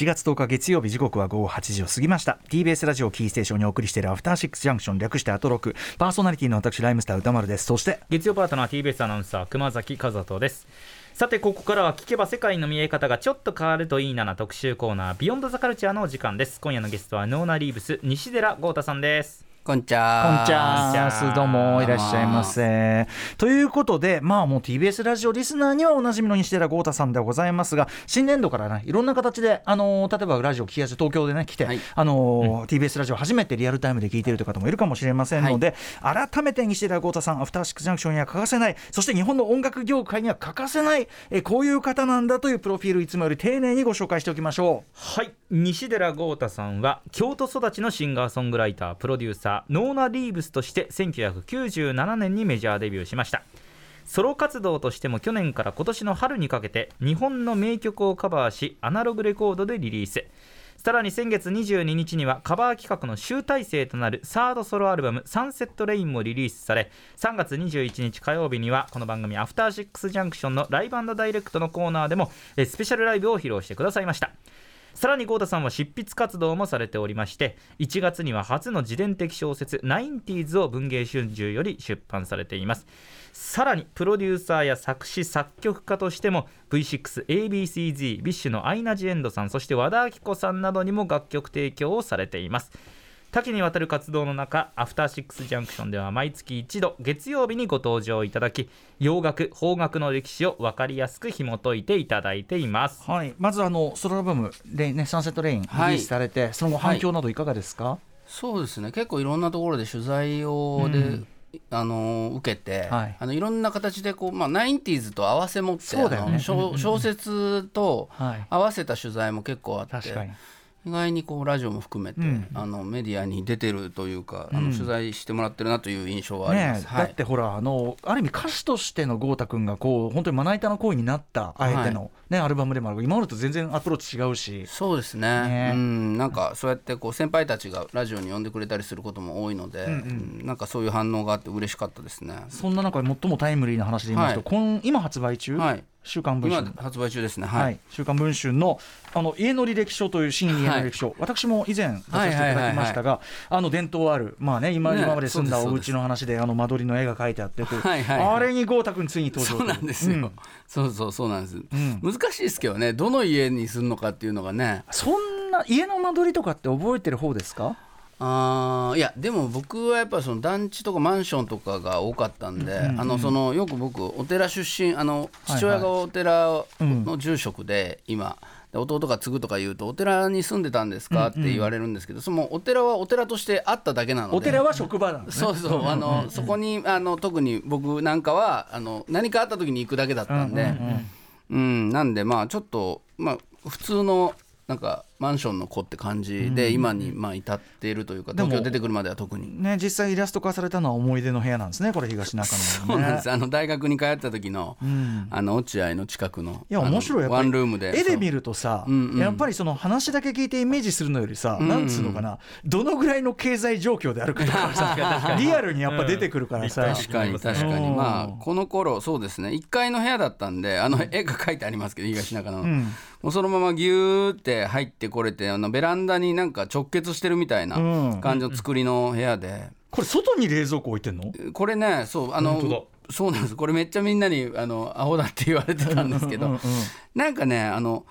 4月10日月曜日時刻は午後8時を過ぎました。TBS ラジオキーステーションにお送りしているアフターシックスジャンクション略してアトロク。パーソナリティの私ライムスター歌丸です。そして月曜パートナー TBS アナウンサー熊崎和人です。さてここからは聞けば世界の見え方がちょっと変わるといいなな特集コーナービヨンドザカルチャーのお時間です。今夜のゲストはノーナリーブス西寺豪太さんです。こんちゃこんちゃどうもいらっしゃいませ。ということでまあもう TBS ラジオリスナーにはおなじみの西寺豪太さんでございますが新年度からねいろんな形であの例えばラジオ聞きやすい東京でね来て、はい、あの、うん、TBS ラジオ初めてリアルタイムで聞いているという方もいるかもしれませんので、はい、改めて西寺豪太さんアフターシックスジャンクションには欠かせないそして日本の音楽業界には欠かせないえこういう方なんだというプロフィールいつもより丁寧にご紹介しておきましょう。はい。西寺豪太さんは京都育ちのシンガーソングライタープロデューサーノーナ・リーブスとして1997年にメジャーデビューしました。ソロ活動としても去年から今年の春にかけて日本の名曲をカバーしアナログレコードでリリース。さらに先月22日にはカバー企画の集大成となるサードソロアルバム「サンセットレイン」もリリースされ3月21日火曜日にはこの番組「アフターシックスジャンクション」のライブダイレクトのコーナーでもスペシャルライブを披露してくださいました。さらに郷太さんは執筆活動もされておりまして1月には初の自伝的小説「ナインティーズ」を文藝春秋より出版されています。さらにプロデューサーや作詞作曲家としても V6ABCZ ビッシュのアイナ・ジ・エンドさんそして和田アキ子さんなどにも楽曲提供をされています。多岐にわたる活動の中アフターシックスジャンクションでは毎月一度月曜日にご登場いただき洋楽邦楽の歴史を分かりやすく紐解いていただいています、はい、まずあのソロアルバムレイ、ね「サンセットレイン」リリースされて、はい、その後反響などいかがですか、はい、そうですね。結構いろんなところで取材をで、うん。あの受けて、はい、あのいろんな形でこう、まあ、ナインティーズと合わせ持って、ね、小小説と合わせた取材も結構あって、意外にこうラジオも含めて、うん、あのメディアに出てるというか、うん、あの取材してもらってるなという印象はあります、ねはい、だってほらあのある意味歌手としての豪太君がこう本当にまな板の声になったあえての、ね、はい、アルバムでもある。今までと全然アプローチ違うし。そうですね、ね、うん。なんかそうやってこう先輩たちがラジオに呼んでくれたりすることも多いので、うん。うん、なんかそういう反応があって嬉しかったですね。そんな中で最もタイムリーな話で言いますと、はい、今発売中、はい週刊文春。今発売中ですね、はい、はい、週刊文春のあの家の履歴書という新家の履歴書、はい、私も以前出させていただきましたが、あの伝統ある、まあね、今今まで住んだお家の話であの間取りの絵が描いてあってという、はいはいはい、あれに豪太君ついに登場そうなんですよ、うん、そうそうそうなんです、うん、難しいですけどね。どの家に住むのかっていうのがね。そんな家の間取りとかって覚えてる方ですか？あいやでも僕はやっぱりその団地とかマンションとかが多かったんで、うんうん、あのそのよく僕お寺出身あの父親がお寺の住職で今、で弟が継ぐとか言うとお寺に住んでたんですかって言われるんですけど、そのお寺はお寺としてあっただけなので。お寺は職場なんで。す、ね、そうそうあの、そこにあの特に僕なんかはあの何かあった時に行くだけだったんで、うん、なんでまあちょっとまあ普通のなんかマンションの子って感じで今にまあ至っているというか東京出てくるまでは特に。ね実際イラスト化されたのは思い出の部屋なんですねこれ東中野の、ね、そうなんです。あの大学に通った時の、うん、あの落合の近くのいや面白い。ワンルームで絵で見るとさ、う。んうん、やっぱりその話だけ聞いてイメージするのよりさ、うんうん、なんつうのかなどのぐらいの経済状況であるかとかさ リアルにやっぱ出てくるからさ、うん、確かに確かに。まあこの頃そうですね。1階の部屋だったんであの絵が描いてありますけど東中野の、うん。もうそのままギューって入ってこれてあのベランダになんか直結してるみたいな感じの作りの部屋で、うん、これ外に冷蔵庫置いてんの？これねそうあのそうなんです。これめっちゃみんなにあのアホだって言われてたんですけど、うんうん、なんかねあの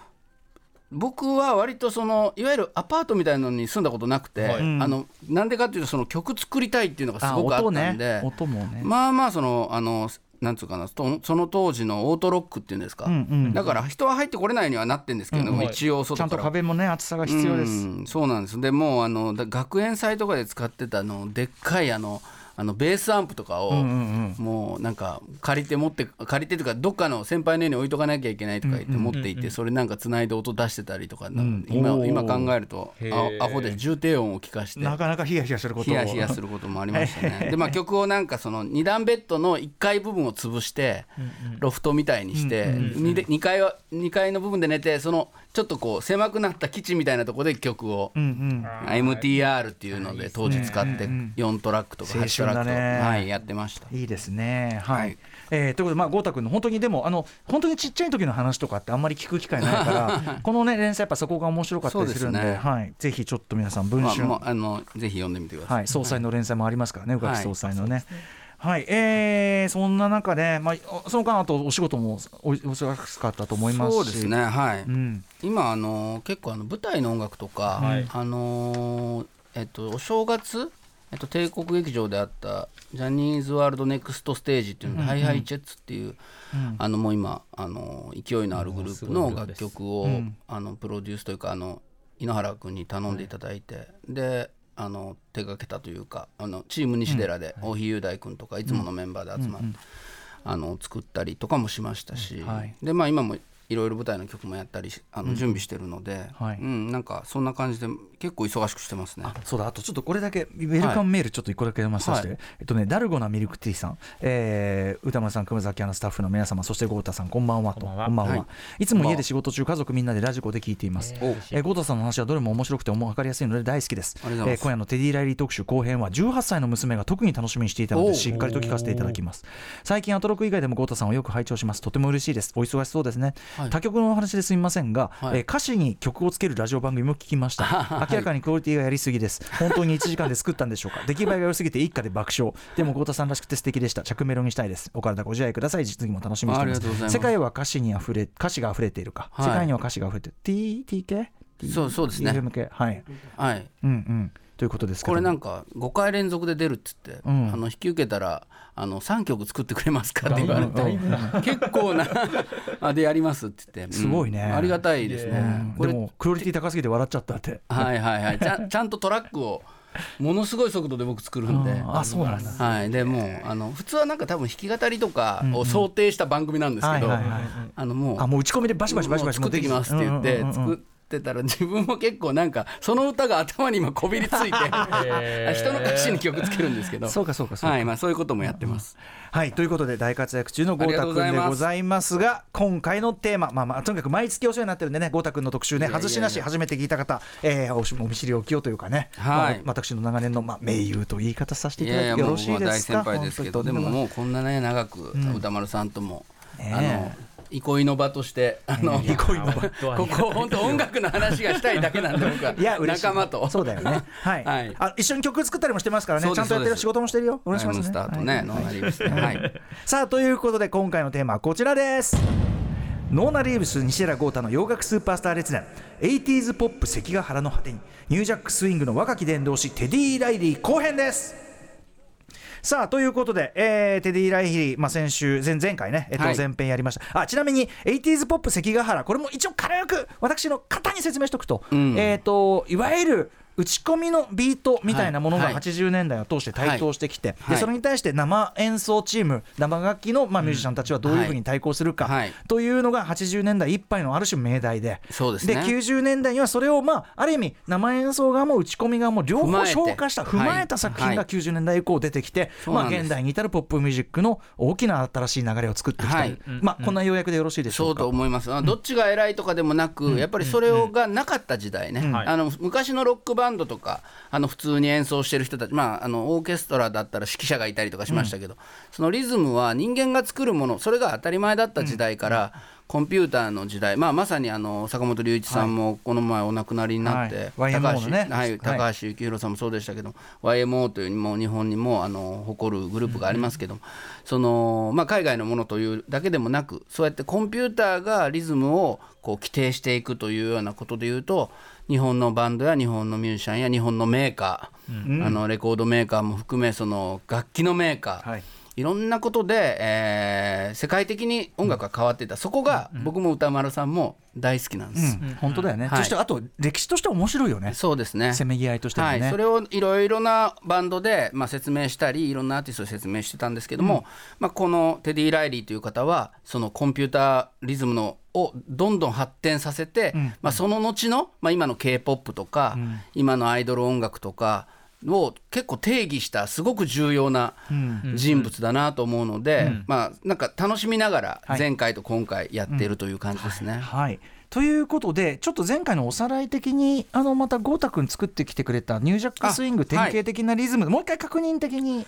僕は割とそのいわゆるアパートみたいなのに住んだことなくて、はい、あのなんでかっていうとその曲作りたいっていうのがすごくあったんで、ね。ね、まあまあそのあのなんつうかなその当時のオートロックっていうんですか、うんうん、だから人は入ってこれないにはなってるんですけど、うん。うん、一応外から。ちゃんと壁もね厚さが必要です、うん、そうなんです。でもうあの学園祭とかで使ってたのでっかいあのあのベースアンプとかをもうなんか借りて持って借りてとかどっかの先輩の家に置いとかなきゃいけないとか言って持っていてそれなんかつないで音出してたりとか今今考えるとアホで重低音を聞かしてなかなかヒヤヒヤすることヒヤヒヤすることもありましたね。でまあ曲をなんかその2段ベッドの1階部分を潰してロフトみたいにして 2, 階は2階の部分で寝てそのちょっとこう狭くなった基地みたいなところで曲を。MTR っていうので当時使って4トラックとか8トラックだね。はいやってました。いいですね。はい、はい、えー、ということでまあ豪太君の本当にでもあの本当にちっちゃい時の話とかってあんまり聞く機会ないから このね連載やっぱそこが面白かったりするんで、ね、はい、ぜひちょっと皆さん文春、まあ、あのぜひ読んでみてください、はい、総裁の連載もありますからね宇垣総裁のね、はい、えー、そんな中で、まあ、その間あとお仕事もお忙しかったと思いますそうですねはい、うん、今あの結構あの舞台の音楽とか、はい、あのえっとお正月えっと、帝国劇場であったジャニーズワールドネクストステージっていうの、うん、ハイハイチェッツっていう、うん、あのもう今あの勢いのあるグループの楽曲を、うん、あのプロデュースというかあの井ノ原君に頼んでいただいて、はい、であの手がけたというかあのチーム西寺で大日雄大君とかいつものメンバーで集まって、あの作ったりとかもしましたし、でまあ今もいろいろ舞台の曲もやったりあの準備してるので、うん、はい。うん、なんかそんな感じで結構忙しくしてますね。そうだ。あとちょっとこれだけウェルカムメールちょっと一個だけ読まさせて、はい、えっとねダルゴなミルクティーさん、えー、歌丸さん熊崎アナスタッフの皆様そして豪太さんこんばんはと。こんばんは、は。い、いつも家で仕事中家族みんなでラジコで聞いています、えー、豪太さんの話はどれも面白くて分かりやすいので大好きです。えー、今夜のテディ・ライリー特集後編は18歳の娘が特に楽しみにしていたのでしっかりと聞かせていただきます。最近アトロク以外でも豪太さんをよく拝聴します。とても嬉しいです。お忙しそうですね、はい、他局のお話ですみませんが、はい、えー、歌詞に曲をつけるラジオ番組も聞きました。明らかにクオリティがやりすぎです。本当に1時間で作ったんでしょうか。出来栄えが良すぎて一家で爆笑。でも豪太さんらしくて素敵でした。着メロにしたいです。お体ご自愛ください。実技も楽しみにしています。世界は歌詞にあふれ歌詞が溢れているか、はい、世界には歌詞が溢れてる。TTK? そうそうですね。はい、はい、うんうんということですこれなんか5回連続で出るっつって、うん、あの引き受けたらあの3曲作ってくれますかって言われて。結構な あでやりますって言って、すごいね。ありがたいですね、これでもクオリティ高すぎて笑っちゃったって。はいはいはい。ちゃ ちゃんとトラックをものすごい速度で僕作るんで。あそうなんだ、はい、でもうあの普通はなんか多分弾き語りとかを想定した番組なんですけどあのもうあもう打ち込みでバシバシバシバシ作ってきますって言って作ってってたら自分も結構なんかその歌が頭に今こびりついて 人の歌詞に曲つけるんですけど。そうかそうかそうか、はいまあ、そういうこともやってます。はいということで大活躍中の豪太君でございます。が今回のテーマ、まあ、まあとにかく毎月お世話になってるんでね豪太君の特集ね外しなし初めて聞いた方、えー、お見知りおきよというかね、はい、まあ、私の長年の、まあ、盟友と言い方させていただいてよろしいですか？大先輩ですけどでももうこんなね長く歌丸さんとも、うん、あの憩いの場としてあの、憩いの場。ここ本当音楽の話がしたいだけなんで僕は。いや仲間と。そうだよね。はい、はい、あ一緒に曲作ったりもしてますからね。ちゃんとやってる仕事もしてるよ。お願いしますね。スタートね、ノーナリーブスはい。さあということで今回のテーマはこちらです。ノーナ・リーブス西寺郷太の洋楽スーパースター列伝。80s ポップ関ヶ原の果てにニュージャックスイングの若き伝道師テディ・ライリー後編ですさあということで、えー、テディ・ライリー、まあ、先週前々回ね、えっと、前編やりました、はい、あちなみに 80s ポップ関ヶ原これも一応軽く私の方に説明しておくと、うん、えっ、といわゆる打ち込みのビートみたいなものが80年代を通して台頭してきて、でそれに対して生演奏チーム生楽器の、まあ、ミュージシャンたちはどういうふうに対抗するかというのが80年代いっぱいのある種命題でそうです、ね、で90年代にはそれを、まあ、ある意味生演奏側も打ち込み側も両方消化した踏まえた作品が90年代以降出てきて、まあ、現代に至るポップミュージックの大きな新しい流れを作ってきた、まあ、こんな要約でよろしいでしょうか？そうと思います。どっちが偉いとかでもなく、やっぱりそれがなかった時代ね、あの昔のロックバンドとかあの普通に演奏してる人たち、まあ、あのオーケストラだったら指揮者がいたりとかしましたけど、うん、そのリズムは人間が作るものそれが当たり前だった時代から、コンピューターの時代、まあ、まさにあの坂本龍一さんもこの前お亡くなりになって、はい、高橋、ね、はい、高橋幸宏さんもそうでしたけど、はい、YMO というもう日本にもあの誇るグループがありますけど、うん、そのまあ、海外のものというだけでもなくそうやってコンピューターがリズムをこう規定していくというようなことでいうと日本のバンドや日本のミュージシャンや日本のメーカー、うん、あのレコードメーカーも含めその楽器のメーカー、はいいろんなことで、えー、世界的に音楽が変わっていた、そこが僕も歌丸さんも大好きなんです、うん、本当だよね、はい、そしてあと歴史として面白いよね。そうですね。せめぎ合いとしてもね、はい、それをいろいろなバンドで、まあ、説明したりいろんなアーティストを説明してたんですけども、うん、まあ、このテディ・ライリーという方はそのコンピューターリズムのをどんどん発展させて、うん、まあ、その後の、まあ、今の k p o p とか、今のアイドル音楽とかを結構定義したすごく重要な人物だなと思うので、まあなんか楽しみながら前回と今回やっているという感じですね。はい、はい。ということでちょっと前回のおさらい的にあのまた豪太君作ってきてくれたニュージャックスイング典型的なリズム、はい、もう一回確認的にや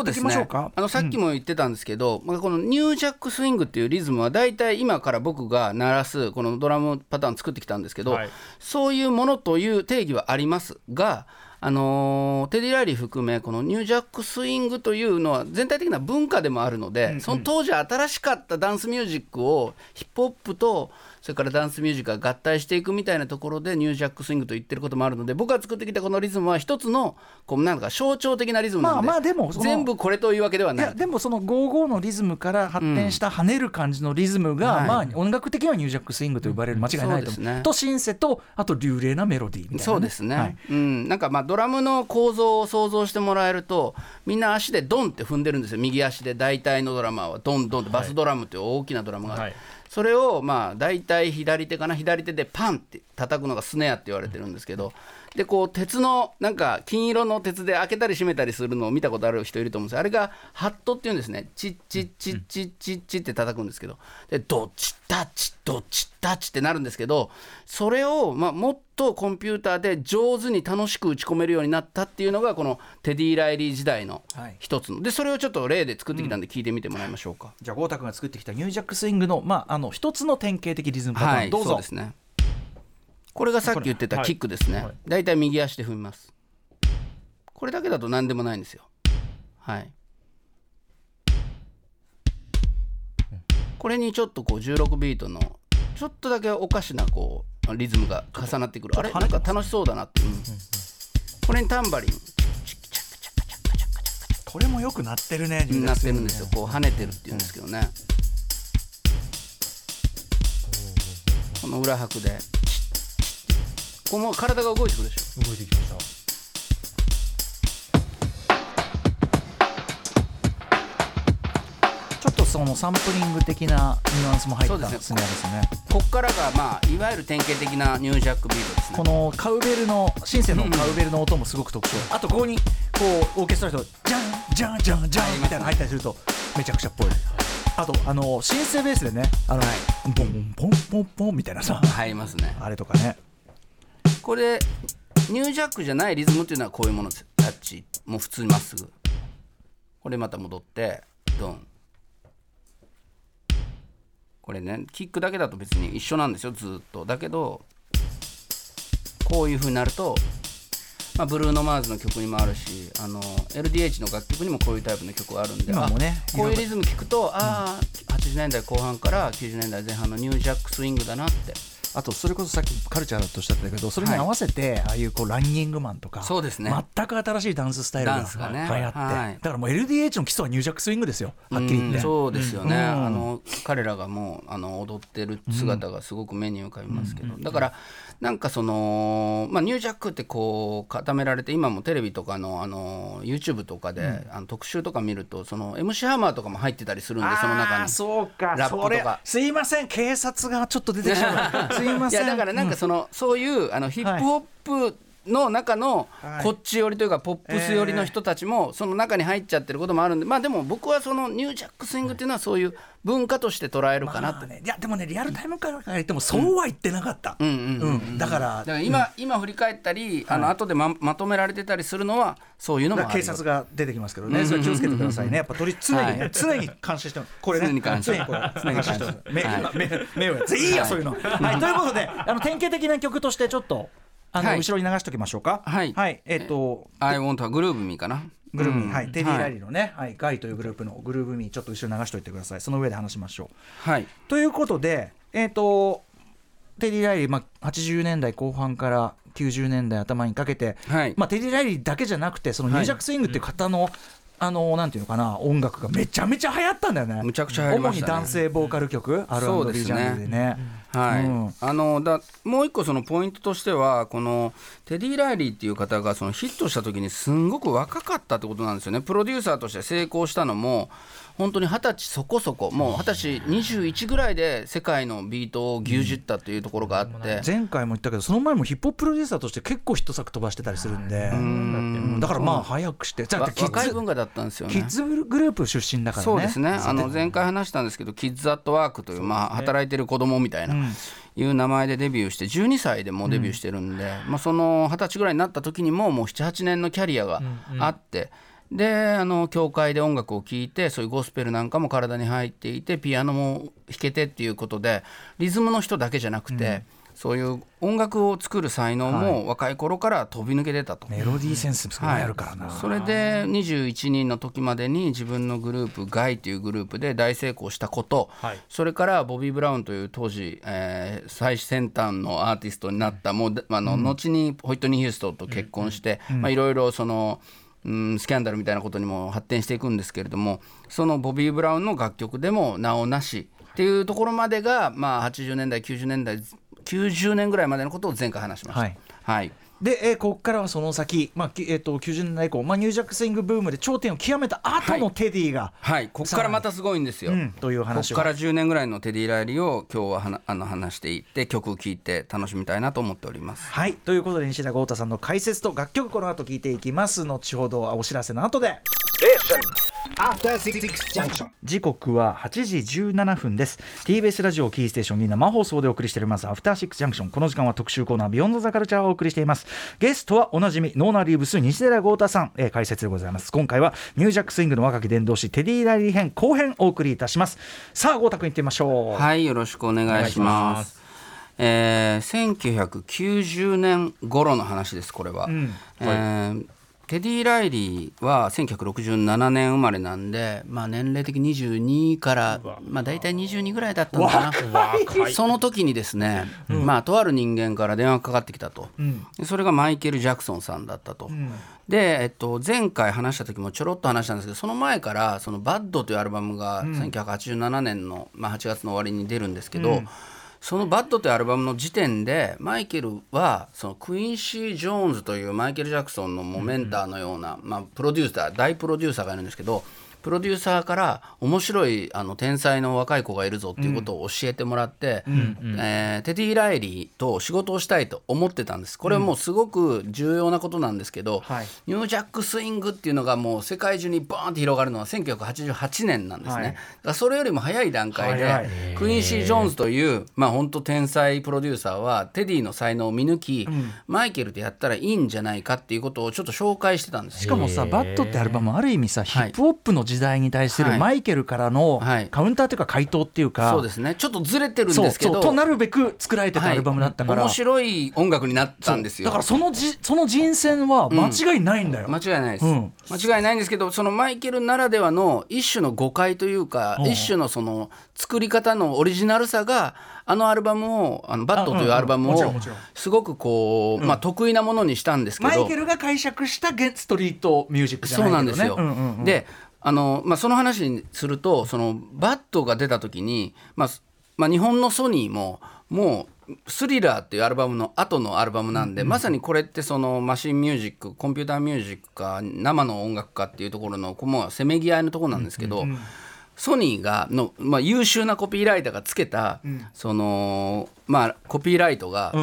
っていきましょうか。あのさっきも言ってたんですけど、うん、このニュージャックスイングっていうリズムは大体今から僕が鳴らすこのドラムパターン作ってきたんですけど、はい、そういうものという定義はありますがあのー、テディ・ライリー含めこのニュージャックスイングというのは全体的な文化でもあるので、その当時新しかったダンスミュージックをヒップホップとそれからダンスミュージックが合体していくみたいなところでニュージャックスイングと言ってることもあるので僕が作ってきたこのリズムは一つのこうなんか象徴的なリズムなので,、まあ、まあでも全部これというわけではない。でもその55のリズムから発展した跳ねる感じのリズムが、うん、まあ音楽的にはニュージャックスイングと呼ばれる間違いないと思う、ね、とシンセとあと流麗なメロディーみたいな、ね、そうですね、はい、うん、なんかまあドラムの構造を想像してもらえるとみんな足でドンって踏んでるんですよ。右足で大体のドラマーはドンドンってバスドラムっていう大きなドラムがある、はいそれをまあ大体左手かな左手でパンって叩くのがスネアって言われてるんですけどでこう鉄のなんか金色の鉄で開けたり閉めたりするのを見たことある人いると思うんですあれがハットっていうんですね。チッチッチッチッチッチッって叩くんですけど。でドッチッタッチドッチッタッチってなるんですけどそれをまあもっとコンピューターで上手に楽しく打ち込めるようになったっていうのがこのテディ・ライリー時代の一つの、でそれをちょっと例で作ってきたんで聞いてみてもらいましょうか、じゃあ豪太君が作ってきたニュージャックスイングのまああの一つの典型的リズムパターン、はい、どうぞ。そうですねこれがさっき言ってたキックですね、だい。たい右足で踏みます。これだけだと何でもないんですよ。はい。これにちょっとこう16ビートのちょっとだけおかしなこうリズムが重なってくる。あれ？なんか楽しそうだなって、うん、これにタンバリン。これもよくなってるねなってるんですよ。こう跳ねてるっていうんですけどね、この裏拍でこの体が動いてくるでしょ。動いてきました。ちょっとそのサンプリング的なニュアンスも入ったスネアですね。こっからがまあいわゆる典型的なニュージャックビートですね。このカウベルのシンセのカウベルの音もすごく特徴、うん、あとここにこうオーケストラとジャンジャンジャンジャンみたいなの入ったりするとめちゃくちゃっぽい。あとあのシンセベースでねあの、はい、ポンポンポンポンみたいなさ。入りますね。あれとかねこれニュージャックじゃないリズムっていうのはこういうものですタッチ。もう普通にまっすぐ。これまた戻ってドン。これねキックだけだと別に一緒なんですよずっと。だけどこういう風になると、まあ、ブルーノ・マーズの曲にもあるしあの LDH の楽曲にもこういうタイプの曲があるんで今もねこういうリズム聞くとああ、80年代後半から90年代前半のニュージャックスイングだなってあとそれこそさっきカルチャーとおっしゃったけどそれに合わせて、ああいうこうランニングマンとかそうですね。全く新しいダンススタイルが流行って、はい、だからもう LDH の基礎はニュージャックスイングですよはっきり言って。そうですよね、あの彼らがもうあの踊ってる姿がすごく目に浮かびますけど、だからなんかその、まあ、ニュージャックってこう固められて今もテレビとかのあの YouTube とかで、うん、あの特集とか見るとその MC ハマーとかも入ってたりするんでその中に。そうか。ラップとか。すいません。警察がちょっと出てしまうすいません。いやだからなんかその、うん、そういうあのヒップホップの中のこっち寄りというかポップス寄りの人たちもその中に入っちゃってることもあるんでまあでも僕はそのニュージャックスイングっていうのはそういう文化として捉えるかなって、ね、いやでもねリアルタイムから言ってもそうは言ってなかった。だから今、今振り返ったりあの後でままとめられてたりするのはそういうのも警察が出てきますけどね。それ気をつけてくださいね。やっぱ常にね常に監視してこれね。常に監視。して目目をいいやそういうの。はい。ということであの典型的な曲としてちょっとあの、はい、後ろに流しておきましょうか。はい。はい、えっ、ー、と。I want a groove me かな？グルーブミー、はい、テディ・ラリーのね、はい、ガイというグループのグルーブミーちょっと後ろ流しておいてくださいその上で話しましょう。はい、ということで、えーと、テディ・ライリー、まあ、80年代後半から90年代頭にかけて、はいまあ、テディ・ライリーだけじゃなくてそのニュージャックスイングっていう方の、あのなんていうのかな音楽がめちゃめちゃ流行ったんだよね。むちゃくちゃね、主に男性ボーカル曲、R&B ジャンルでね。はい、うん、あのだもう一個そのポイントとしてはこのテディ・ライリーっていう方がそのヒットした時にすんごく若かったってことなんですよね。プロデューサーとして成功したのも本当に二十歳そこそこもう二十歳21ぐらいで世界のビートを牛耳ったというところがあって、前回も言ったけどその前もヒップホッププロデューサーとして結構ヒット作飛ばしてたりするんで。だからまあ早くして。若い文化だったんですよね。キッズグループ出身だからね。そうですね。あの前回話したんですけどキッズアットワークというまあ働いてる子供みたいな、いう名前でデビューして12歳でもうデビューしてるんで、まあ、その二十歳ぐらいになった時にももう78年のキャリアがあって。であの教会で音楽を聴いてそういうゴスペルなんかも体に入っていてピアノも弾けてっていうことでリズムの人だけじゃなくて、うん、そういう音楽を作る才能も若い頃から飛び抜けてたと、はい、メロディーセンスすごいあるからな、はい、それで21人の時までに自分のグループガイというグループで大成功したこと、はい、それからボビー・ブラウンという当時、えー、最先端のアーティストになったもうあの、うん、後にホイットニー・ヒューストンと結婚していろいろその。うん、スキャンダルみたいなことにも発展していくんですけれどもそのボビー・ブラウンの楽曲でも名をなしっていうところまでが、まあ、80年代90年代90年ぐらいまでのことを前回話しました。はい、はいで、えー、ここからはその先、まあえーと、90年代以降、まあ、ニュージャックスイングブームで頂点を極めた後のテディが、はい、はい、ここからまたすごいんですよ。うん、という話ここから10年ぐらいのテディ・ライリーを今日ははなあの話していって曲を聴いて楽しみたいなと思っております。はいということで西寺郷太さんの解説と楽曲この後聞いていきます後ほどお知らせの後で。時刻は8時17分です。TBS ラジオキーステーションに生放送でお送りしておりますアフターシックスジャンクションこの時間は特集コーナービヨンドザカルチャーをお送りしています。ゲストはおなじみノーナリーブス西寺郷太さん、えー、解説でございます。今回はニュージャックスイングの若き伝道師テディライリー編後編お送りいたします。さあ郷太君いってみましょう。はいよろしくお願いします。えー、1990年頃の話ですこれは、うん、えーテディ・ライリーは1967年生まれなんで、まあ、年齢的22から、まあ、大体22ぐらいだったのかな。その時にですね、うん、まあ、とある人間から電話がかかってきたと、うん、それがマイケル・ジャクソンさんだったと。うん、で、えっと、前回話した時もちょろっと話したんですけどその前から「そのバッドというアルバムが1987年の、まあ、8月の終わりに出るんですけど、その「バッド」というアルバムの時点でマイケルはそのクインシー・ジョーンズというマイケル・ジャクソンのメンターのような、まあ、プロデューサー大プロデューサーがいるんですけどプロデューサーから面白いあの天才の若い子がいるぞっていうことを教えてもらって、うんえー、テディ・ライリーと仕事をしたいと思ってたんです。これはもうすごく重要なことなんですけど、うんニュージャックスイングっていうのがもう世界中にバーンって広がるのは1988年なんですね、はい、だからそれよりも早い段階でクインシー・ジョーンズというまあ本当天才プロデューサーはテディの才能を見抜き、うん、マイケルでやったらいいんじゃないかっていうことをちょっと紹介してたんですしかもさ「バット」ってアルバムある意味さヒップホップの時代に対するマイケルからのカウンターというか回答っていうか、そうですね。ちょっとずれてるんですけどとなるべく作られてたアルバムだったから、面白い音楽になったんですよ。だからそのじその人選は間違いないんだよ、間違いないです、間違いないんですけどそのマイケルならではの一種の誤解というか、一種のその作り方のオリジナルさがあのアルバムをあのバットというアルバムをすごくこう、まあ、得意なものにしたんですけど。マイケルが解釈したストリートミュージックじゃないけど、ね、そうなんですよ、であの、まあ、その話にするとそのバットが出た時に、まあまあ、日本のソニーももう「スリラー」っていうアルバムの後のアルバムなんで、うん、まさにこれってそのマシンミュージックコンピューターミュージックか生の音楽かっていうところのもうせめぎ合いのところなんですけど、うんうん、ソニーがの、まあ、優秀なコピーライターがつけた、そのまあコピーライトが、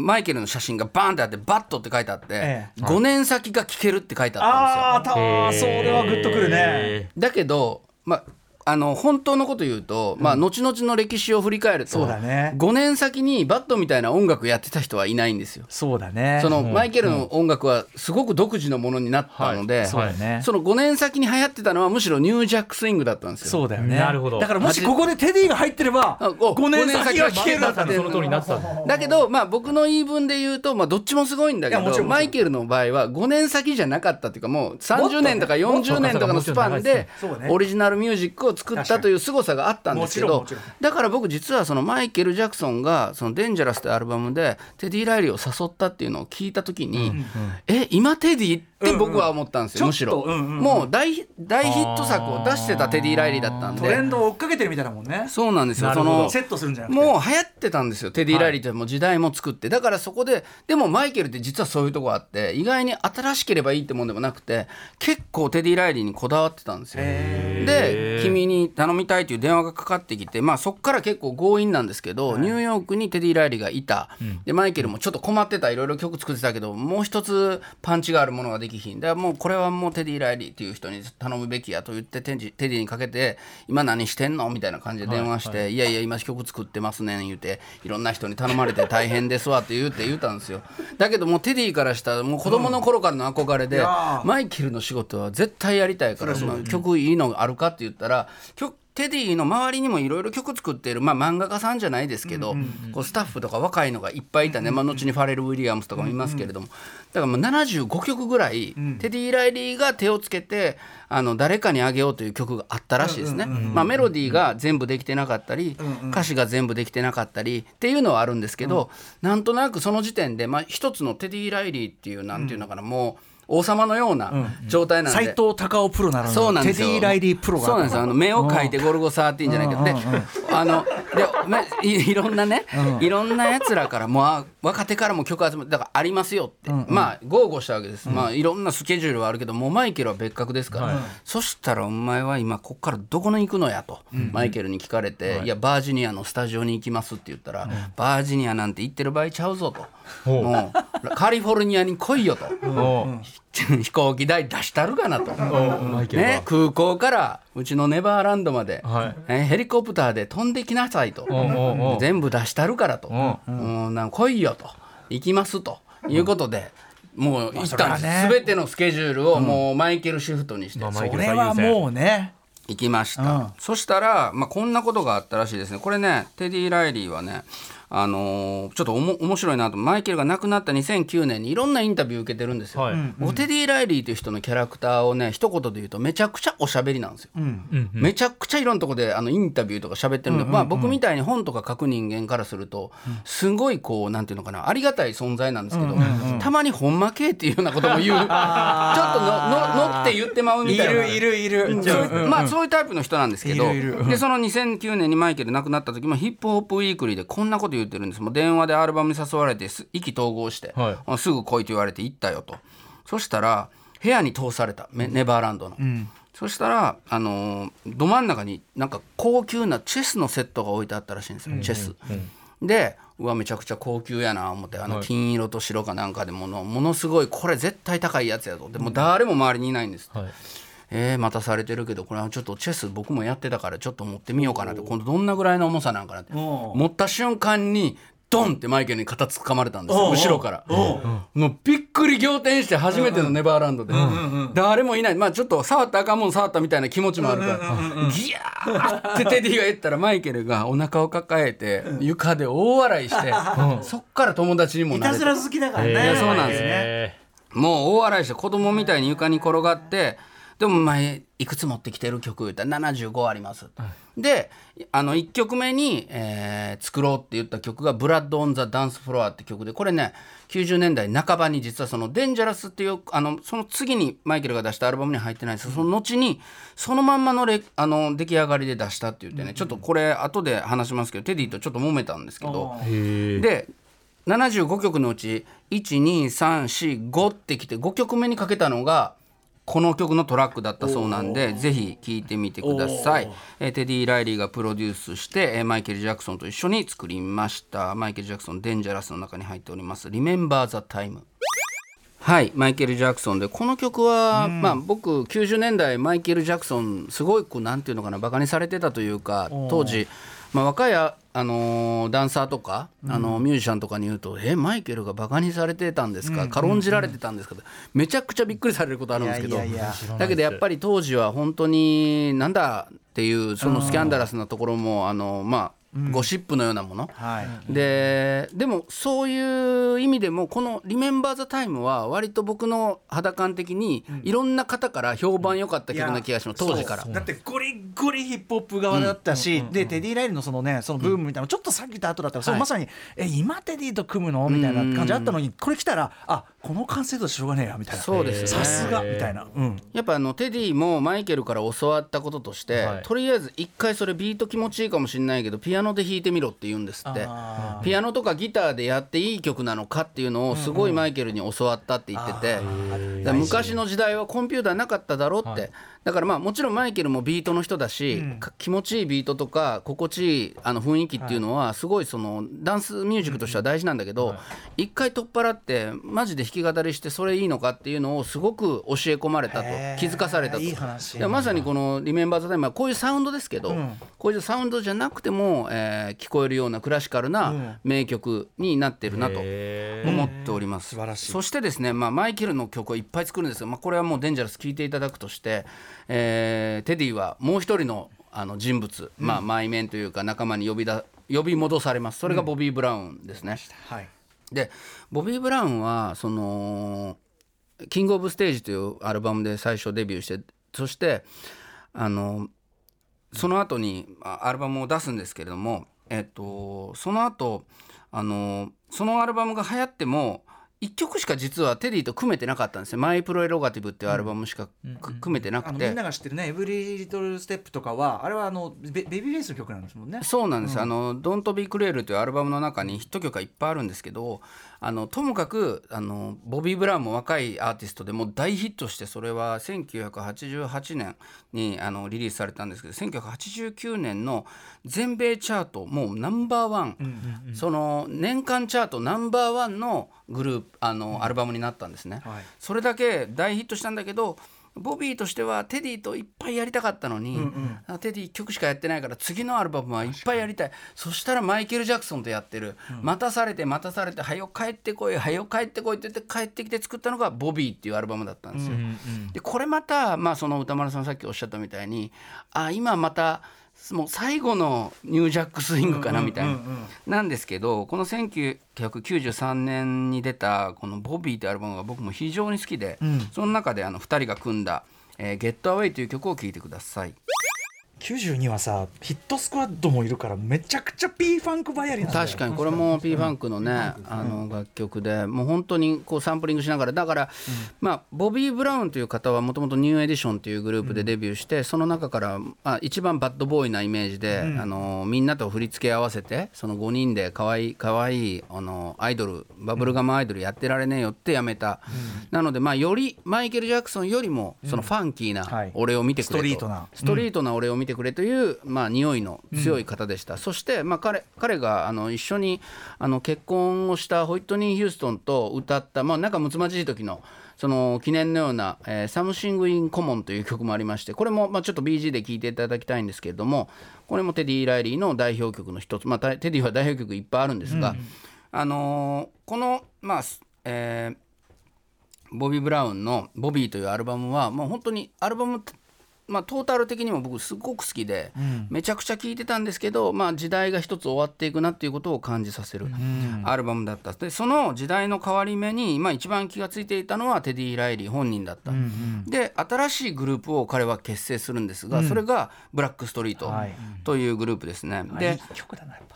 マイケルの写真がバーンってあってバットって書いてあって、ええ、5年先が聞けるって書いてあったんですよ。ああそれはグッとくるね。だけど、まあ、あの本当のこと言うと、まあ、後々の歴史を振り返ると、そうだね、5年先にバットみたいな音楽やってた人はいないんですよ。そうだね。その、マイケルの音楽はすごく独自のものになったので、はい。ね、その5年先に流行ってたのはむしろニュージャックスイングだったんですよ。そうだよね。なるほど。だからもしここでテディが入ってれば5年先が聞けるってその通りになってただ。けど、まあ、僕の言い分で言うと、まあ、どっちもすごいんだけどマイケルの場合は5年先じゃなかったっていうかもう30年とか40年とかのスパンでオリジナルミュージックを作ったという凄さがあったんですけどだから僕実はそのマイケル・ジャクソンが「そのデンジャラス」というアルバムでテディ・ライリーを誘ったっていうのを聞いた時に、うんうん、え今テディって僕は思ったんですよ、むしろ、もう大大ヒット作を出してたテディ・ライリーだったんで。トレンドを追っかけてるみたいなもんね。そうなんですよ。そのセットするんじゃなくて。もう流行ってたんですよテディ・ライリーってもう時代も作って。だからそこででもマイケルって実はそういうとこあって意外に新しければいいってもんでもなくて結構テディ・ライリーにこだわってたんですよ。で君に頼みたいという電話がかかってきてまあそこから結構強引なんですけど、ニューヨークにテディ・ライリーがいた、でマイケルもちょっと困ってたいろいろ曲作ってたけどもう一つパンチがあるものができひん。だからもうこれはもうテディ・ライリーっていう人に頼むべきやと言ってテディにかけて今何してんのみたいな感じで電話して、はいはい、いやいや今曲作ってますねん言うていろんな人に頼まれて大変ですわって言うて言うたんですよ。だけどもうテディからしたらもう子供の頃からの憧れで、うん、マイケルの仕事は絶対やりたいからその曲いいのあるかって言ったら曲テディの周りにもいろいろ曲作ってる、まあ、漫画家さんじゃないですけど、こうスタッフとか若いのがいっぱいいたね、まあ、後にファレル・ウィリアムスとかもいますけれども、だからもう75曲ぐらい、テディ・ライリーが手をつけてあの誰かにあげようという曲があったらしいですね、まあ、メロディーが全部できてなかったり、歌詞が全部できてなかったりっていうのはあるんですけど、なんとなくその時点で、まあ、一つのテディ・ライリーっていうなんていうのかな、もう。王様のような状態なんで、斎、藤隆夫プロなのそうなんですよ。テディ・ライリープロが。そうなんですよ。あの目を描いてゴルゴ13じゃないけどであのでいいろんなね、いろんなやつらからもう若手からも曲集めだからありますよって、まあ豪語したわけです、まあいろんなスケジュールはあるけどもうマイケルは別格ですから、そしたらお前は今こっからどこに行くのやと、マイケルに聞かれて、い、やバージニアのスタジオに行きますって言ったら、バージニアなんて行ってる場合ちゃうぞと。もうカリフォルニアに来いよと。飛行機代出したるかなと、ね、空港からうちのネバーランドまで、はい、ヘリコプターで飛んできなさいと。全部出したるからと。うなん来いよと。行きますと。いうことで。もう一旦全てのスケジュールをもうマイケルシフトにして、それはもうね。行きました、そしたら、まあ、こんなことがあったらしいですね。これねテディ・ライリーはねあのー、ちょっとおも面白いなと。マイケルが亡くなった2009年にいろんなインタビュー受けてるんですよ。はい、オテディ・ライリーという人のキャラクターをね一言で言うとめちゃくちゃおしゃべりなんですよ。うん、めちゃくちゃいろんなとこであのインタビューとか喋ってるんで、うんうんうん、まあ、僕みたいに本とか書く人間からするとすごいこうなんていうのかなありがたい存在なんですけど、うんうんうん、たまにほんまけっていうようなことも言う。ちょっとのののって言ってまうみたいな。いるいるいる。そうまあそういうタイプの人なんですけどでその2009年にマイケル亡くなった時もヒップホップウィークリーでこんなこと言ってるんです。もう電話話でアルバムに誘われて意気投合して、はい、すぐ来いと言われて行ったよと。そしたら部屋に通された。ネバーランドの、うん、そしたら、あのー、ど真ん中になんか高級なチェスのセットが置いてあったらしいんですよ、チェス。うん、でうわめちゃくちゃ高級やな思ってあの金色と白かなんかでものものすごいこれ絶対高いやつやとでも誰も周りにいないんです、はい、えー、待たされてるけどこれはちょっとチェス僕もやってたからちょっと持ってみようかなって今度どんなぐらいの重さなんかなって。持った瞬間にドンってマイケルに肩つかまれたんですよ後ろから。もうびっくり仰天して初めてのネバーランドで。誰もいない。まあちょっと触った赤もん触ったみたいな気持ちもあるから。ギャーってテディが言ったらマイケルがお腹を抱えて床で大笑いしてそっから友達にもなれて。いたずら好きだからね。そうなんですね。もう大笑いして子供みたいに床に転がってでも前いくつ持ってきてる曲言ったら75あります、はい、であの1曲目に、えー、作ろうって言った曲が「ブラッド・オン・ザ・ダンス・フロア」って曲でこれね90年代半ばに実はその「デンジャラス」っていうあのその次にマイケルが出したアルバムに入ってないです。その後にそのまんまのレあの出来上がりで出したって言ってね、うん、ちょっとこれ後で話しますけどテディとちょっと揉めたんですけど。で75曲のうち12345ってきて5曲目にかけたのがこの曲のトラックだったそうなんでぜひ聴いてみてください、えー、テディ・ライリーがプロデュースして、えー、マイケル・ジャクソンと一緒に作りました。マイケル・ジャクソン「デンジャラス」の中に入っております「Remember the Time」はいマイケル・ジャクソンでこの曲は、うん、まあ、僕90年代マイケル・ジャクソンすごいこうなんていうのかなバカにされてたというか当時まあ、若いあ、のー、ダンサーとか、あのー、ミュージシャンとかに言うと「えマイケルがバカにされてたんですか、うん、軽んじられてたんですか?」めちゃくちゃびっくりされることあるんですけど。だけどやっぱり当時は本当になんだっていうそのスキャンダラスなところもあのまあゴシップのようなもの、はい、ででもそういう意味でもこの「リメンバー・ザ・タイム」は割と僕の肌感的にいろんな方から評判良かった曲な気がします、当時から。だってゴリゴリヒップホップ側だったし、でテディ・ライルのそのねそのブームみたいなちょっとさっき言った後だったら、そうまさに「え今テディと組むの?」みたいな感じあったのにこれ来たらあこの完成度しょうがねえやみたいな。そうですさすがみたいな、うん、やっぱあのテディもマイケルから教わったこととして、はい、とりあえず一回それビート気持ちいいかもしれないけどピアノで弾いてみろって言うんですって。ピアノとかギターでやっていい曲なのかっていうのをすごいマイケルに教わったって言ってて、昔の時代はコンピューターなかっただろうって、はいだからまあもちろんマイケルもビートの人だし、うん、気持ちいいビートとか心地いいあの雰囲気っていうのはすごいそのダンスミュージックとしては大事なんだけど一、回取っ払ってマジで弾き語りしてそれいいのかっていうのをすごく教え込まれたと気づかされたと。いいまさにこの「リメンバー・ザ・タイム」はこういうサウンドですけど、うん、こういうサウンドじゃなくても、えー、聞こえるようなクラシカルな名曲になってるなと思っております。そしてですね、まあ、マイケルの曲をいっぱい作るんですが、まあ、これはもうデンジャラス聴いていただくとしてえー、テディはもう一人のあの人物、まあ、前面というか仲間に呼びだ呼び戻されます。それがボビー・ブラウンですね。うん、はい、でボビー・ブラウンはその「キング・オブ・ステージ」というアルバムで最初デビューしてそしてあのその後にアルバムを出すんですけれども、えっと、その後あのそのアルバムが流行っても1曲しか実はテディと組めてなかったんですよ「マイ・プロエロガティブ」っていうアルバムしか、組めてなくて。みんなが知ってるね「エブリリトル・ステップ」とかはあれはあのベベビーベースの曲なんですもんね。そうなんです、うん、あの「ドント・ビー・クレール」というアルバムの中にヒット曲がいっぱいあるんですけどあのともかくあのボビー・ブラウンも若いアーティストでも大ヒットしてそれは1988年にあのリリースされたんですけど1989年の全米チャートもうナンバーワン、うんうんうん、その年間チャートナンバーワンのグループあの、アルバムになったんですね、はい、それだけ大ヒットしたんだけどボビーとしてはテディといっぱいやりたかったのに、うんうん、テディ1曲しかやってないから次のアルバムはいっぱいやりたい。そしたらマイケル・ジャクソンとやってる、うん、待たされて待たされて「はよ帰ってこいはよ帰ってこい」って言って帰ってきて作ったのが「ボビー」っていうアルバムだったんですよ。うんうん、でこれまた、まあ、その歌丸さんさっきおっしゃったみたいにあ今またもう最後のニュージャックスイングかなみたいな、なんですけどこの1993年に出たこの「ボビー」ってアルバムが僕も非常に好きで、うん、その中であの2人が組んだ「えー、ゲットアウェイ」という曲を聴いてください。92はさヒットスクワッドもいるからめちゃくちゃ P ファンクバイアリン確かにこれも P ファンクのね、あの楽曲でもう本当にこうサンプリングしながら。だから、まあボビー・ブラウンという方はもともとニューエディションというグループでデビューして、その中から、あ、一番バッドボーイなイメージで、あのみんなと振り付け合わせてその5人で可愛い可愛いあのアイドルバブルガムアイドルやってられねえよってやめた、なのでまあよりマイケル・ジャクソンよりもそのファンキーな俺を見てくれと、ストリートな。ストリートな俺を見てくれという、まあ、匂いの強い方でした、うん、そして、まあ彼、彼があの一緒にあの結婚をしたホイットニー・ヒューストンと歌った、まあ、仲睦まじい時のその記念のような「えー、サムシング・イン・コモン」という曲もありましてこれも、まあ、ちょっと BG で聴いていただきたいんですけれどもこれもテディ・ライリーの代表曲の一つ、まあ、テディは代表曲いっぱいあるんですが、うん、あのー、この、まあえーボビー・ブラウンの「ボビー」というアルバムはもう本当にアルバムまあ、トータル的にも僕すごく好きで、うん、めちゃくちゃ聴いてたんですけど、まあ、時代が一つ終わっていくなっていうことを感じさせるアルバムだった。でその時代の変わり目に、まあ、一番気が付いていたのはテディ・ライリー本人だった、うんうん、で新しいグループを彼は結成するんですが、うん、それがブラックストリートというグループですね、で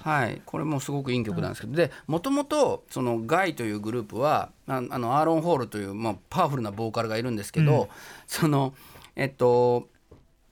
はい、これもすごくいい曲なんですけど、でもともとそのガイというグループはあのアーロン・ホールという、まあ、パワフルなボーカルがいるんですけど、そのえっと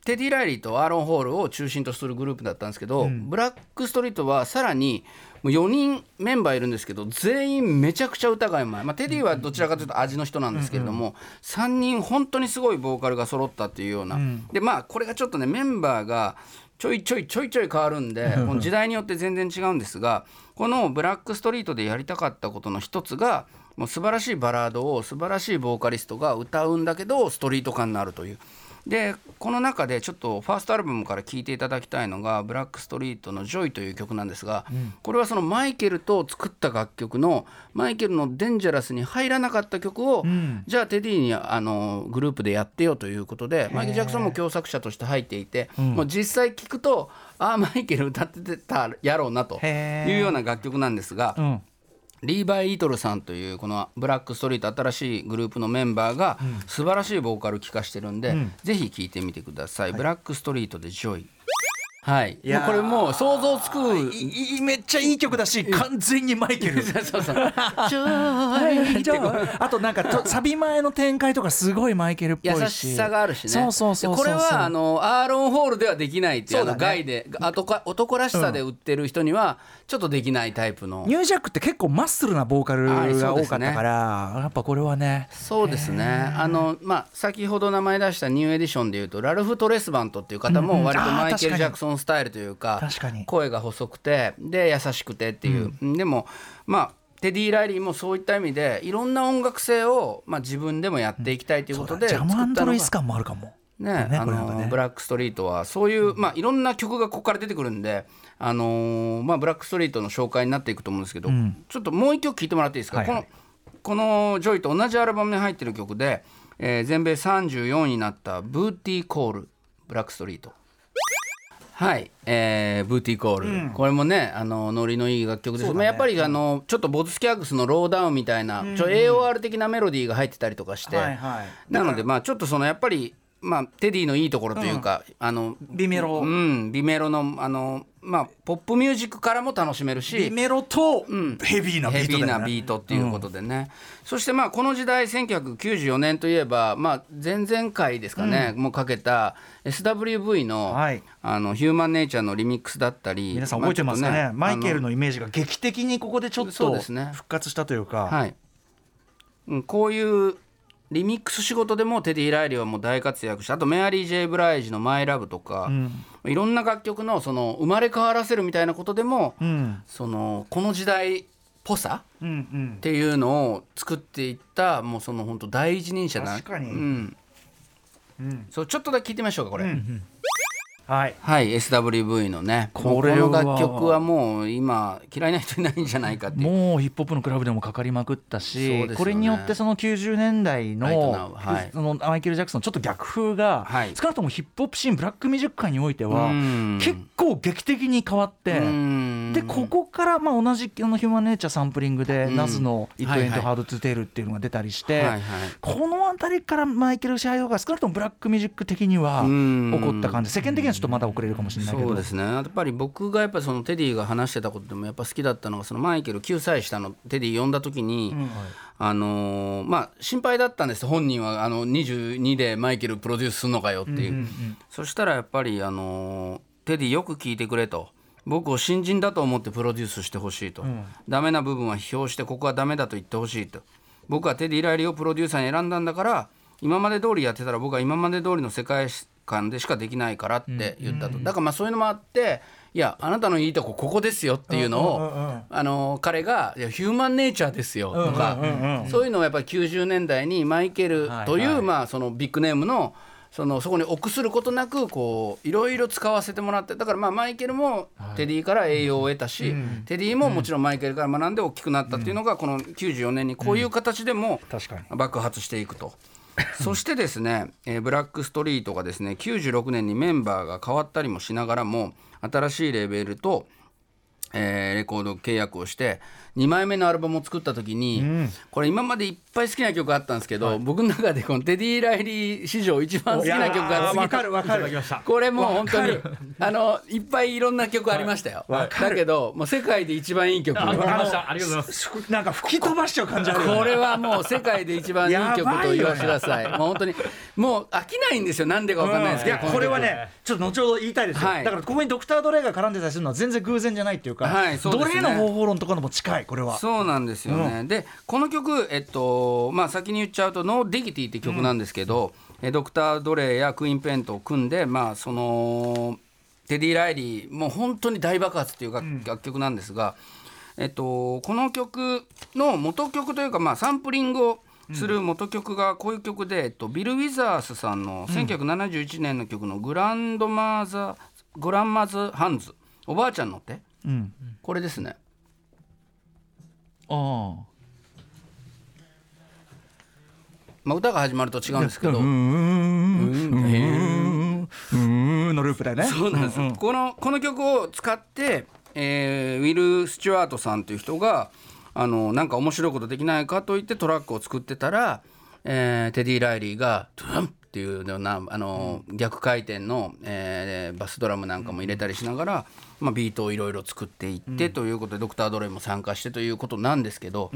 テディ・ライリーとアーロン・ホールを中心とするグループだったんですけど、うん、ブラックストリートはさらにもう4人メンバーいるんですけど全員めちゃくちゃ歌がうまい、まあ、テディはどちらかというと味の人なんですけれども、うんうん、3人本当にすごいボーカルが揃ったっていうような、うん、でまあこれがちょっとねメンバーがちょいちょいちょいちょい変わるんでこの時代によって全然違うんですがこのブラックストリートでやりたかったことの一つがもう素晴らしいバラードを素晴らしいボーカリストが歌うんだけどストリート感のあるという。でこの中でちょっとファーストアルバムから聴いていただきたいのが「ブラックストリートのジョイ」という曲なんですが、うん、これはそのマイケルと作った楽曲のマイケルの「Dangerous」に入らなかった曲を、うん、じゃあテディにあのグループでやってよということでマイケル・ジャクソンも共作者として入っていて、もう実際聴くとああマイケル歌ってたやろうなというような楽曲なんですが。リーバイ・リトルさんというこのブラックストリート新しいグループのメンバーが素晴らしいボーカル聴かしてるんで、うん、ぜひ聴いてみてください、はい、ブラックストリートで Joy はい、いやこれもう想像つくめっちゃいい曲だし完全にマイケル。そうそう あとなんかと サビ前の展開とかすごいマイケルっぽいし。優しさがあるしね。そうそうそうこれはあのアーロンホールではできないっていうね、ガイで男男らしさで売ってる人にはちょっとできないタイプの、ニュージャックって結構マッスルなボーカルが多かったから、ね、やっぱこれはね。そうですね。あのまあ先ほど名前出したニューエディションでいうとラルフ・トレスバントっていう方も割とマイケル・ジャクソンンスタイルというか声が細くてで優しくてっていう、うん、でもまあテディ・ライリーもそういった意味でいろんな音楽性を、まあ、自分でもやっていきたいということで、ジャムアンドルイス感もあるかも。ね、ねあの、ね、ブラックストリートはそういう、まあ、いろんな曲がここから出てくるんで、あのー、まあ、ブラックストリートの紹介になっていくと思うんですけど、うん、ちょっともう一曲聴いてもらっていいですか、はいはい、このこの Joy と同じアルバムに入ってる曲で、えー、全米34位になった「Booty Call」ブラックストリート。はい、えー、ブーティーコール、うん、これもねあのノリのいい楽曲です。けど、ね、やっぱりあのちょっとボツスキャッグスのローダウンみたいな、うん、ちょ AOR 的なメロディーが入ってたりとかして、はいはい、なのでまあちょっとそのやっぱりまあ、テディのいいところというか、うん、あのビメロ、うん、ビメロのあの、まあ、ポップミュージックからも楽しめるしビメロとヘビーなビート、ね、ヘビーなビートっていうことでね、うん、そしてまあこの時代1994年といえば、まあ、前々回ですかね、もうかけた SWV の,、はい、あのヒューマンネイチャーのリミックスだったり皆さん覚えてますかね、ね、マイケルのイメージが劇的にここでちょっと復活したというか。はい、うん、こういうリミックス仕事でもテディ・ライリーはもう大活躍してあとメアリー・ジェイ・ブライジの「マイ・ラブ」とか、うん、いろんな楽曲のその生まれ変わらせるみたいなことでも、うん、そのこの時代っぽさ、っていうのを作っていったもうその本当第一人者だ確かに、うん。そうちょっとだけ聞いてみましょうかこれ。うんはい、はい、SWV のね。これの楽曲はもう今嫌いな人いないんじゃないかってもうヒップホップのクラブでもかかりまくったし、ね、これによってその90年代の,、はい、そのマイケル・ジャクソンちょっと逆風が、はい、少なくともヒップホップシーンブラックミュージック界においては結構劇的に変わってでここからまあ同じあの Human Nature サンプリングでナスの「It Ain't Hard to Tell」っていうのが出たりして、はいはい、この辺りからマイケル・シャイオが少なくともブラックミュージック的には起こった感じ。世間的にはちょっとまだ遅れるかもしれないけどそうですね。やっぱり僕がやっぱそのテディが話してたことでもやっぱ好きだったのがそのマイケル9歳下のテディ呼んだ時に、うん。あのー、まあ心配だったんです。本人はあの22でマイケルプロデュースするのかよっていう。うんうんうん、そしたらやっぱりあのー、テディよく聞いてくれと。僕を新人だと思ってプロデュースしてほしいと、うん、ダメな部分は批評してここはダメだと言ってほしいと。僕はテディ・ライリーをプロデューサーに選んだんだから今まで通りやってたら僕は今まで通りの世界観でしかできないからって言ったと、だからまあそういうのもあっていやあなたのいいとこここですよっていうのを、あの彼が「いやヒューマンネイチャーですよ」とか、そういうのをやっぱり90年代にマイケルという、まあそのビッグネームのそのそこに臆することなくこういろいろ使わせてもらってだからまあマイケルもテディから栄養を得たし、テディももちろんマイケルから学んで大きくなったっていうのがこの94年にこういう形でも爆発していくと。そしてですね、えー、ブラックストリートがですね96年にメンバーが変わったりもしながらも新しいレベルと、えー、レコード契約をして2枚目のアルバムを作った時に、うん、これ今までいっぱい好きな曲あったんですけど、はい、僕の中でこのテディ・ライリー史上一番好きな曲があっかる分かる。これもう本当にあのいっぱいいろんな曲ありましたよ、はい、だけどもう世界で一番いい曲。ありがとうございます。なんか吹き飛ばしちゃう感じある。これはもう世界で一番いい曲と言わせてください。もう本当にもう飽きないんですよ。なんでか分かんないですけど、うん、これはねちょっと後ほど言いたいですよ、はい、だからここにドクター・ドレイが絡んでたりするのは全然偶然じゃないっていうか、はい、うね、ドレイの方法論とかのも近いこれは。そうなんですよね、うん、でこの曲えっとまあ先に言っちゃうと「No Diggity」って曲なんですけど、うん、ドクター・ドレイやクイーン・ペンと組んでまあそのテディ・ライリーもう本当に大爆発っていう楽,、曲なんですが、えっと、この曲の元曲というか、まあ、サンプリングをする元曲がこういう曲で、えっと、ビル・ウィザースさんの1971年の曲のグランドマーザ「グランマズ・ハンズ」おばあちゃんの手、うん、これですねまあ、歌が始まると違うんですけど、うん、のループだね。そうなんです。このこの曲を使って、えー、ウィル・スチュワートさんという人があのなんか面白いことできないかと言ってトラックを作ってたら、えー、テディ・ライリーが「トゥン!」っていうようなあの、逆回転の、えー、バスドラムなんかも入れたりしながら、まあ、ビートをいろいろ作っていって、ということでドクター・ドレイも参加してということなんですけど。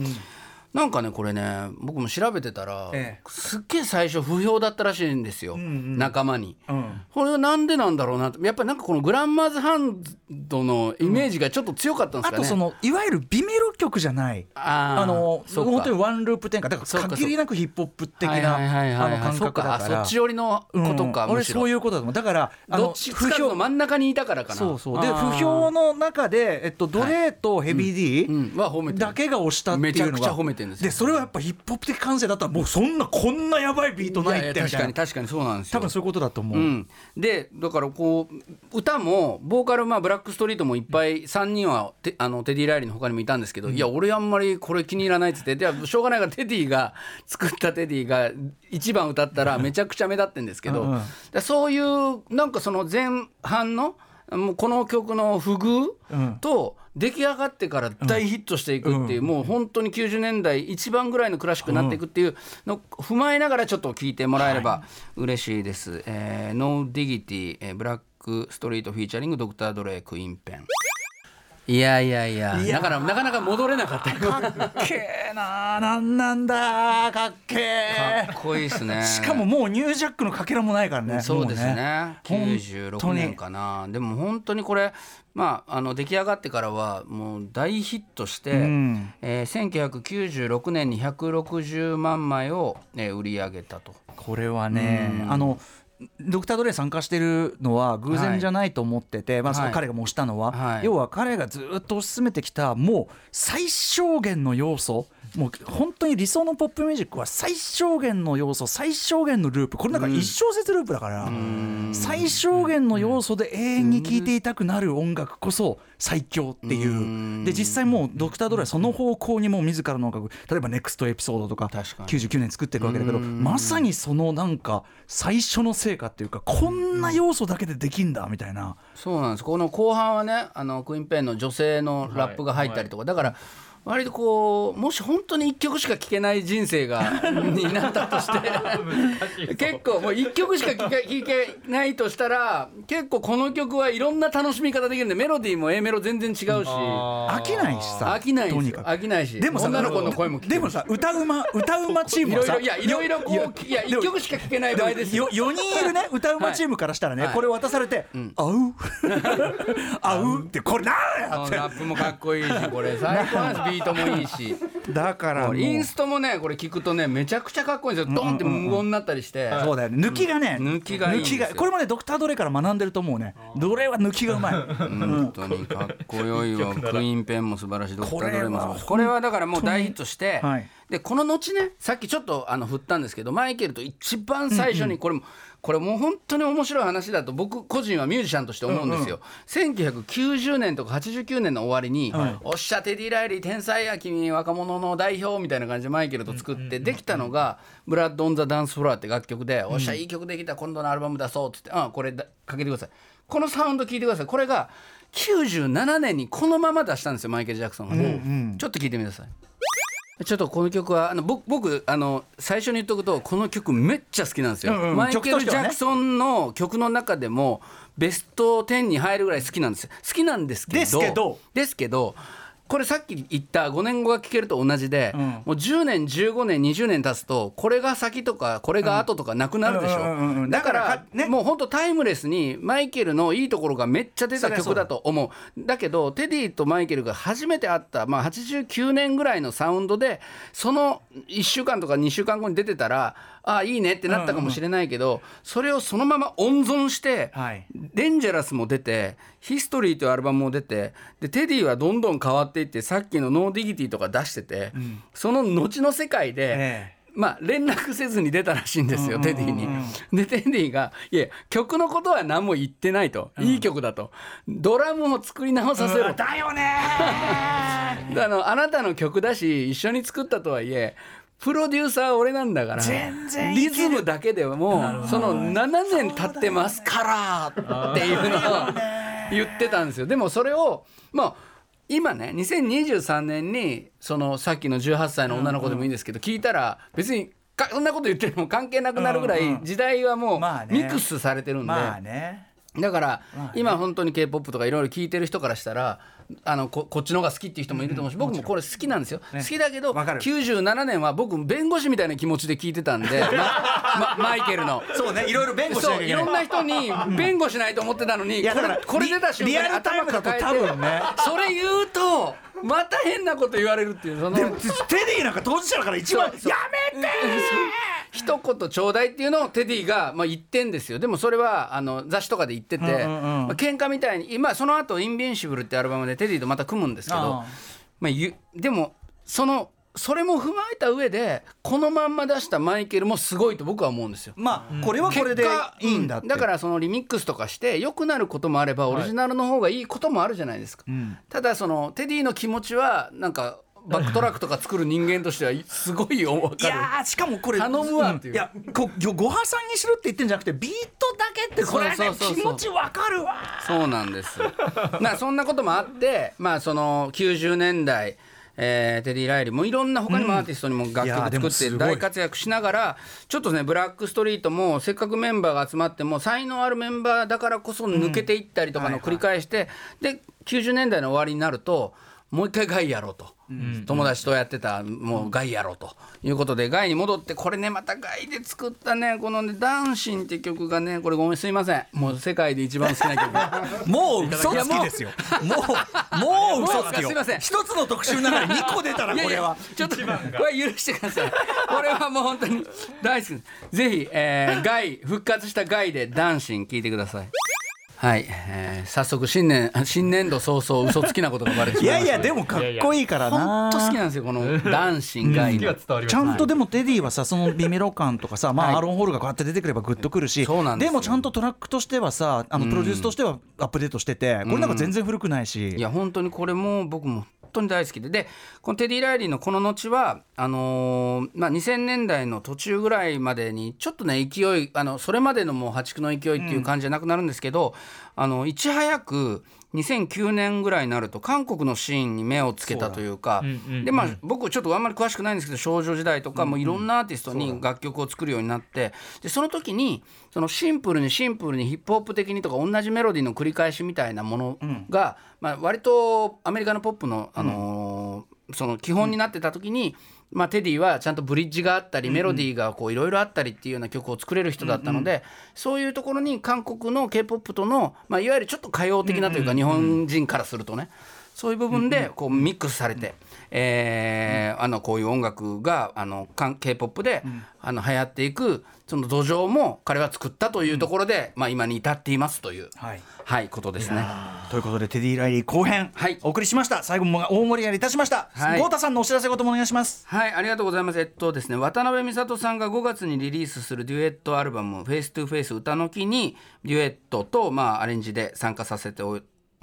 うんなんかねこれね僕も調べてたら、ええ、すっげえ最初不評だったらしいんですよ、うんうん、仲間に、うん、これはなんでなんだろうなやっぱりなんかこのグランマーズハンドのイメージがちょっと強かったんですかね、うん、あとそのいわゆるビメロ曲じゃない。あの本当にワンループ展開。だから限りなくヒップホップ的な感覚だから。そっち寄りのことか、うん、俺そういうことだと思う。だからあの不評。の真ん中にいたからかな。そうそう。で不評の中で、えっと、ドレーとヘビー D、はだけが押したっていうのが。めちゃくちゃ褒めてるんですでそれはやっぱヒップホップ的感性だったらもうそんなこんなやばいビートないって確かに確かにそうなんですよ。多分そういうことだと思う、うん、でだからこう歌もボーカルまあブラックストリートもいっぱい3人はテあのテディ・ライリーの他にもいたんですけど、うん、いや俺あんまりこれ気に入らないっつってでしょうがないからテディが作ったテディが1番歌ったらめちゃくちゃ目立ってんですけど、うんうん、そういうなんかその前半のもうこの曲の不遇と出来上がってから大ヒットしていくっていう、もう本当に90年代一番ぐらいのクラシックになっていくっていうのを踏まえながらちょっと聞いてもらえれば嬉しいです。えー、 No Diggity、えー、ブラックストリート featuring ドクター・ドレイ、クイーン・ペン。いやいやいや。だからなかなか戻れなかった。かっけえな。なんなんだ。かっけえ。かっこいいですね。しかももうニュージャックのかけらもないからね。そうですね。ね。96年かな。でも本当にこれまあ、あの出来上がってからはもう大ヒットして、うん、えー、1996年に160万枚を、ね、売り上げたと。これはね、うん、あのドクター・ドレイ参加してるのは偶然じゃないと思ってて、はい、まあ、その彼が模したのは、はい、要は彼がずっと推し進めてきたもう最小限の要素。もう本当に理想のポップミュージックは最小限の要素最小限のループ。これなんか一小節ループだから、最小限の要素で永遠に聴いていたくなる音楽こそ最強っていう。で実際もうドクター・ドライその方向にも自らの音楽例えば「ネクストエピソードとか99年作ってるわけだけどまさにそのなんか最初の成果っていうかこんな要素だけでできんだみたいな。そうなんです。この後半はねあのクイーンペンの女性のラップが入ったりとか、だから割とこうもし本当に1曲しか聴けない人生が になったとして。結構もう1曲しか聴けけないとしたら結構この曲はいろんな楽しみ方できるんでメロディーも A メロ全然違うし。飽きないしさ飽きないし飽きないし。でもさ女の子の声もでもさ歌うま歌うまチームはさいやいろいろこういや1曲しか聴けない場合ですよ。4人いるね歌うまチームからしたらね、はい、これ渡されて「あう？あう」ってこれなんやって。ラップもかっこいいしこれ最高なんですビートもいいし。だからインストもねこれ聞くとねめちゃくちゃかっこいいんですよ。ドンって無言になったりして、そうだよね。抜きがね、抜きがいいこれもねドクター・ドレから学んでると思うね。ドレは抜きがうまい。本当にかっこよいわ。クイーンペンも素晴らしい。ドクター・ドレも素晴らしい。これはだからもう大ヒットして、でこの後ねさっきちょっとあの振ったんですけどマイケルと一番最初にこれも、これもう本当に面白い話だと僕個人はミュージシャンとして思うんですよ、うんうん、1990年とか89年の終わりに、はい、おっしゃテディ・ライリー天才や君若者の代表みたいな感じでマイケルと作ってできたのが「ブラッド・オン・ザ・ダンス・フロア」って楽曲で「おっしゃいい曲できた今度のアルバム出そう」っつって「あこれかけてください」このサウンド聞いてください。これが97年にこのまま出したんですよマイケル・ジャクソンが、うんうん、ちょっと聞いてみてください。ちょっとこの曲はあの僕僕あの最初に言っとくとこの曲めっちゃ好きなんですよ、うんうん、マイケル・ジャクソンの曲の中でもベスト10に入るぐらい好きなんです。好きなんですけどですけど。ですけどこれさっき言った5年後が聞けると同じで、うん、もう10年15年20年経つとこれが先とかこれが後とかなくなるでしょ。だからね、もうほんとタイムレスにマイケルのいいところがめっちゃ出た曲だと思う。だけどテディとマイケルが初めて会った、まあ、89年ぐらいのサウンドでその1週間とか2週間後に出てたらああいいねってなったかもしれないけど、それをそのまま温存して、 Dangerous も出て HIStory というアルバムも出てでテディはどんどん変わっていってさっきの No Diggity とか出してて、その後の世界で、まあ連絡せずに出たらしいんですよ、テディに。でテディが「いや曲のことは何も言ってないと、いい曲だと。ドラムを作り直させろ」だよね あのあなたの曲だし一緒に作ったとはいえプロデューサーは俺なんだからリズムだけでもその7年経ってますからっていうのを言ってたんですよ。でもそれをまあ今ね2023年にそのさっきの18歳の女の子でもいいんですけど聞いたら別にそんなこと言っても関係なくなるぐらい時代はもうミックスされてるんで。だから今本当に k p o p とかいろいろ聞いてる人からしたらあのここっちの方が好きっていう人もいると思うし、僕もこれ好きなんですよ、好きだけど97年は僕弁護士みたいな気持ちで聞いてたんで、マイケルの。そうねいろいろ弁護しいろんな人に弁護しないと思ってたのにこれこれ出た瞬間に頭抱えて多分、ね、それ言うとまた変なこと言われるっていうそのテディなんか当事者だから一番やめて 一言ちょうだいっていうのをテディがまあ言ってんですよ。でもそれはあの雑誌とかで言ってて、うんうんうん。まあ喧嘩みたいに今その後インビンシブル」ってアルバムでテディとまた組むんですけどまあ、でもそのそれも踏まえた上でこのまんま出したマイケルもすごいと僕は思うんですよ。まあこれはこれでいいんだ、うん、だからそのリミックスとかして良くなることもあればオリジナルの方がいいこともあるじゃないですか。はいただそのテディの気持ちはなんかバックトラックとか作る人間としてはすごい分かる。いやしかもこれ頼むわっていう、いやごご破算にしろって言ってんじゃなくてビートだけってこれ、ね、気持ち分かるわそうなんです。まあそんなこともあってまあその90年代えー、テディ・ライリー。もいろんな他にもアーティストにも楽曲作って大活躍しながら、ちょっとねブラックストリートもせっかくメンバーが集まっても才能あるメンバーだからこそ抜けていったりとかの繰り返して、で90年代の終わりになるともう一回ガイやろうと。友達とやってたもうガイやろうということでガイに戻ってこれねまたガイで作ったねこのね「ダンシン」って曲がねこれごめんすいません。もう世界で一番好きな曲。もう嘘つきですよ。もう もう嘘つきよ。すいません。一つの特集の中で2個出たらこれは。ちょっとこれ許してください。これはもう本当に大好きぜひ、えー、ガイ復活したガイで「ダンシン」聞いてくださいはい、えー、早速新年新年度早々嘘つきなことがバレていやいやでもかっこいいからな。本当好きなんですよこの男子がいちゃんとでもテディはさそのビメロ感とかさ、まあ、アーロン・ホールがこうやって出てくればグッとくるし、でもちゃんとトラックとしてはさあのプロデュースとしてはアップデートしてて、これなんか全然古くないし、いや本当にこれも僕も当に大好きで。でこのテディ・ライリーのこの後はあのー、まあ、2000年代の途中ぐらいまでにちょっとね勢いあのそれまでのもう破竹の勢いっていう感じじゃなくなるんですけど、うん、あのいち早く2009年ぐらいになると韓国のシーンに目をつけたというか、でまあ僕ちょっとあんまり詳しくないんですけど少女時代とかもいろんなアーティストに楽曲を作るようになってでその時にそのシンプルにシンプルにヒップホップ的にとか同じメロディーの繰り返しみたいなものが、まあ、割とアメリカのポップの、あのその基本になってた時に、まあ、テディはちゃんとブリッジがあったりメロディーがいろいろあったりっていうような曲を作れる人だったので、そういうところに韓国の K-POP との、まあ、いわゆるちょっと歌謡的なというか、日本人からするとねそういう部分でこうミックスされて、えー、あのこういう音楽があの K-POP で、あの流行っていくその土壌も彼は作ったというところで、まあ、今に至っていますという、はい。はい、ことですね。ということでテディ・ライリー後編、はい、お送りしました。最後も大盛り上がりいたしました、はい、郷太さんのお知らせごともお願いします。はいありがとうございます。えっとですね渡辺美里さんが5月にリリースするデュエットアルバム「face to face うたの木」にデュエットと、まあ、アレンジで参加させて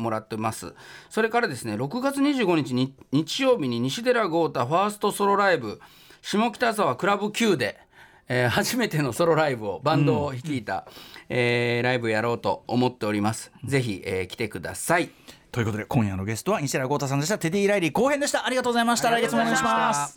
もらってます。それからですね6月25日に日曜日に西寺豪太ファーストソロライブ下北沢クラブ Q でえー、初めてのソロライブをバンドを率いた、うん、えー、ライブやろうと思っております。ぜひ、えー、来てください。ということで今夜のゲストは西原豪太さんでした。テディ・ライリー後編でした。ありがとうございました。来月もお願いします。